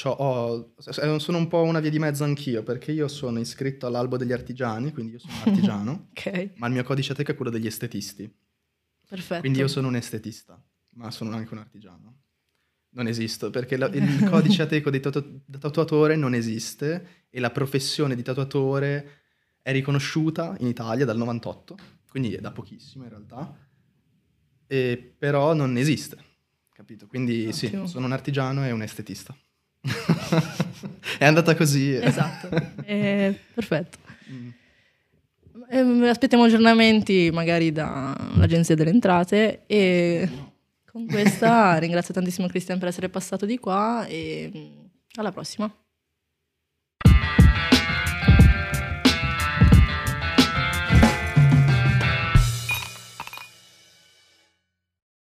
ho- sono un po' una via di mezzo anch'io, perché io sono iscritto all'albo degli artigiani, quindi io sono un artigiano, Ok, ma il mio codice ateca è quello degli estetisti. perfetto. Quindi io sono un estetista, ma sono anche un artigiano. Non esisto, perché la- il codice ateco di tatu- da tatuatore non esiste e la professione di tatuatore è riconosciuta in Italia dal 98, quindi è da pochissimo in realtà, e però non esiste, capito? Quindi sì, Ottimo. sono un artigiano e un estetista. è andata così. Esatto, eh, perfetto. Mm. Ehm, aspettiamo aggiornamenti magari dall'Agenzia delle Entrate e con questa ringrazio tantissimo Cristian per essere passato di qua e mm, alla prossima.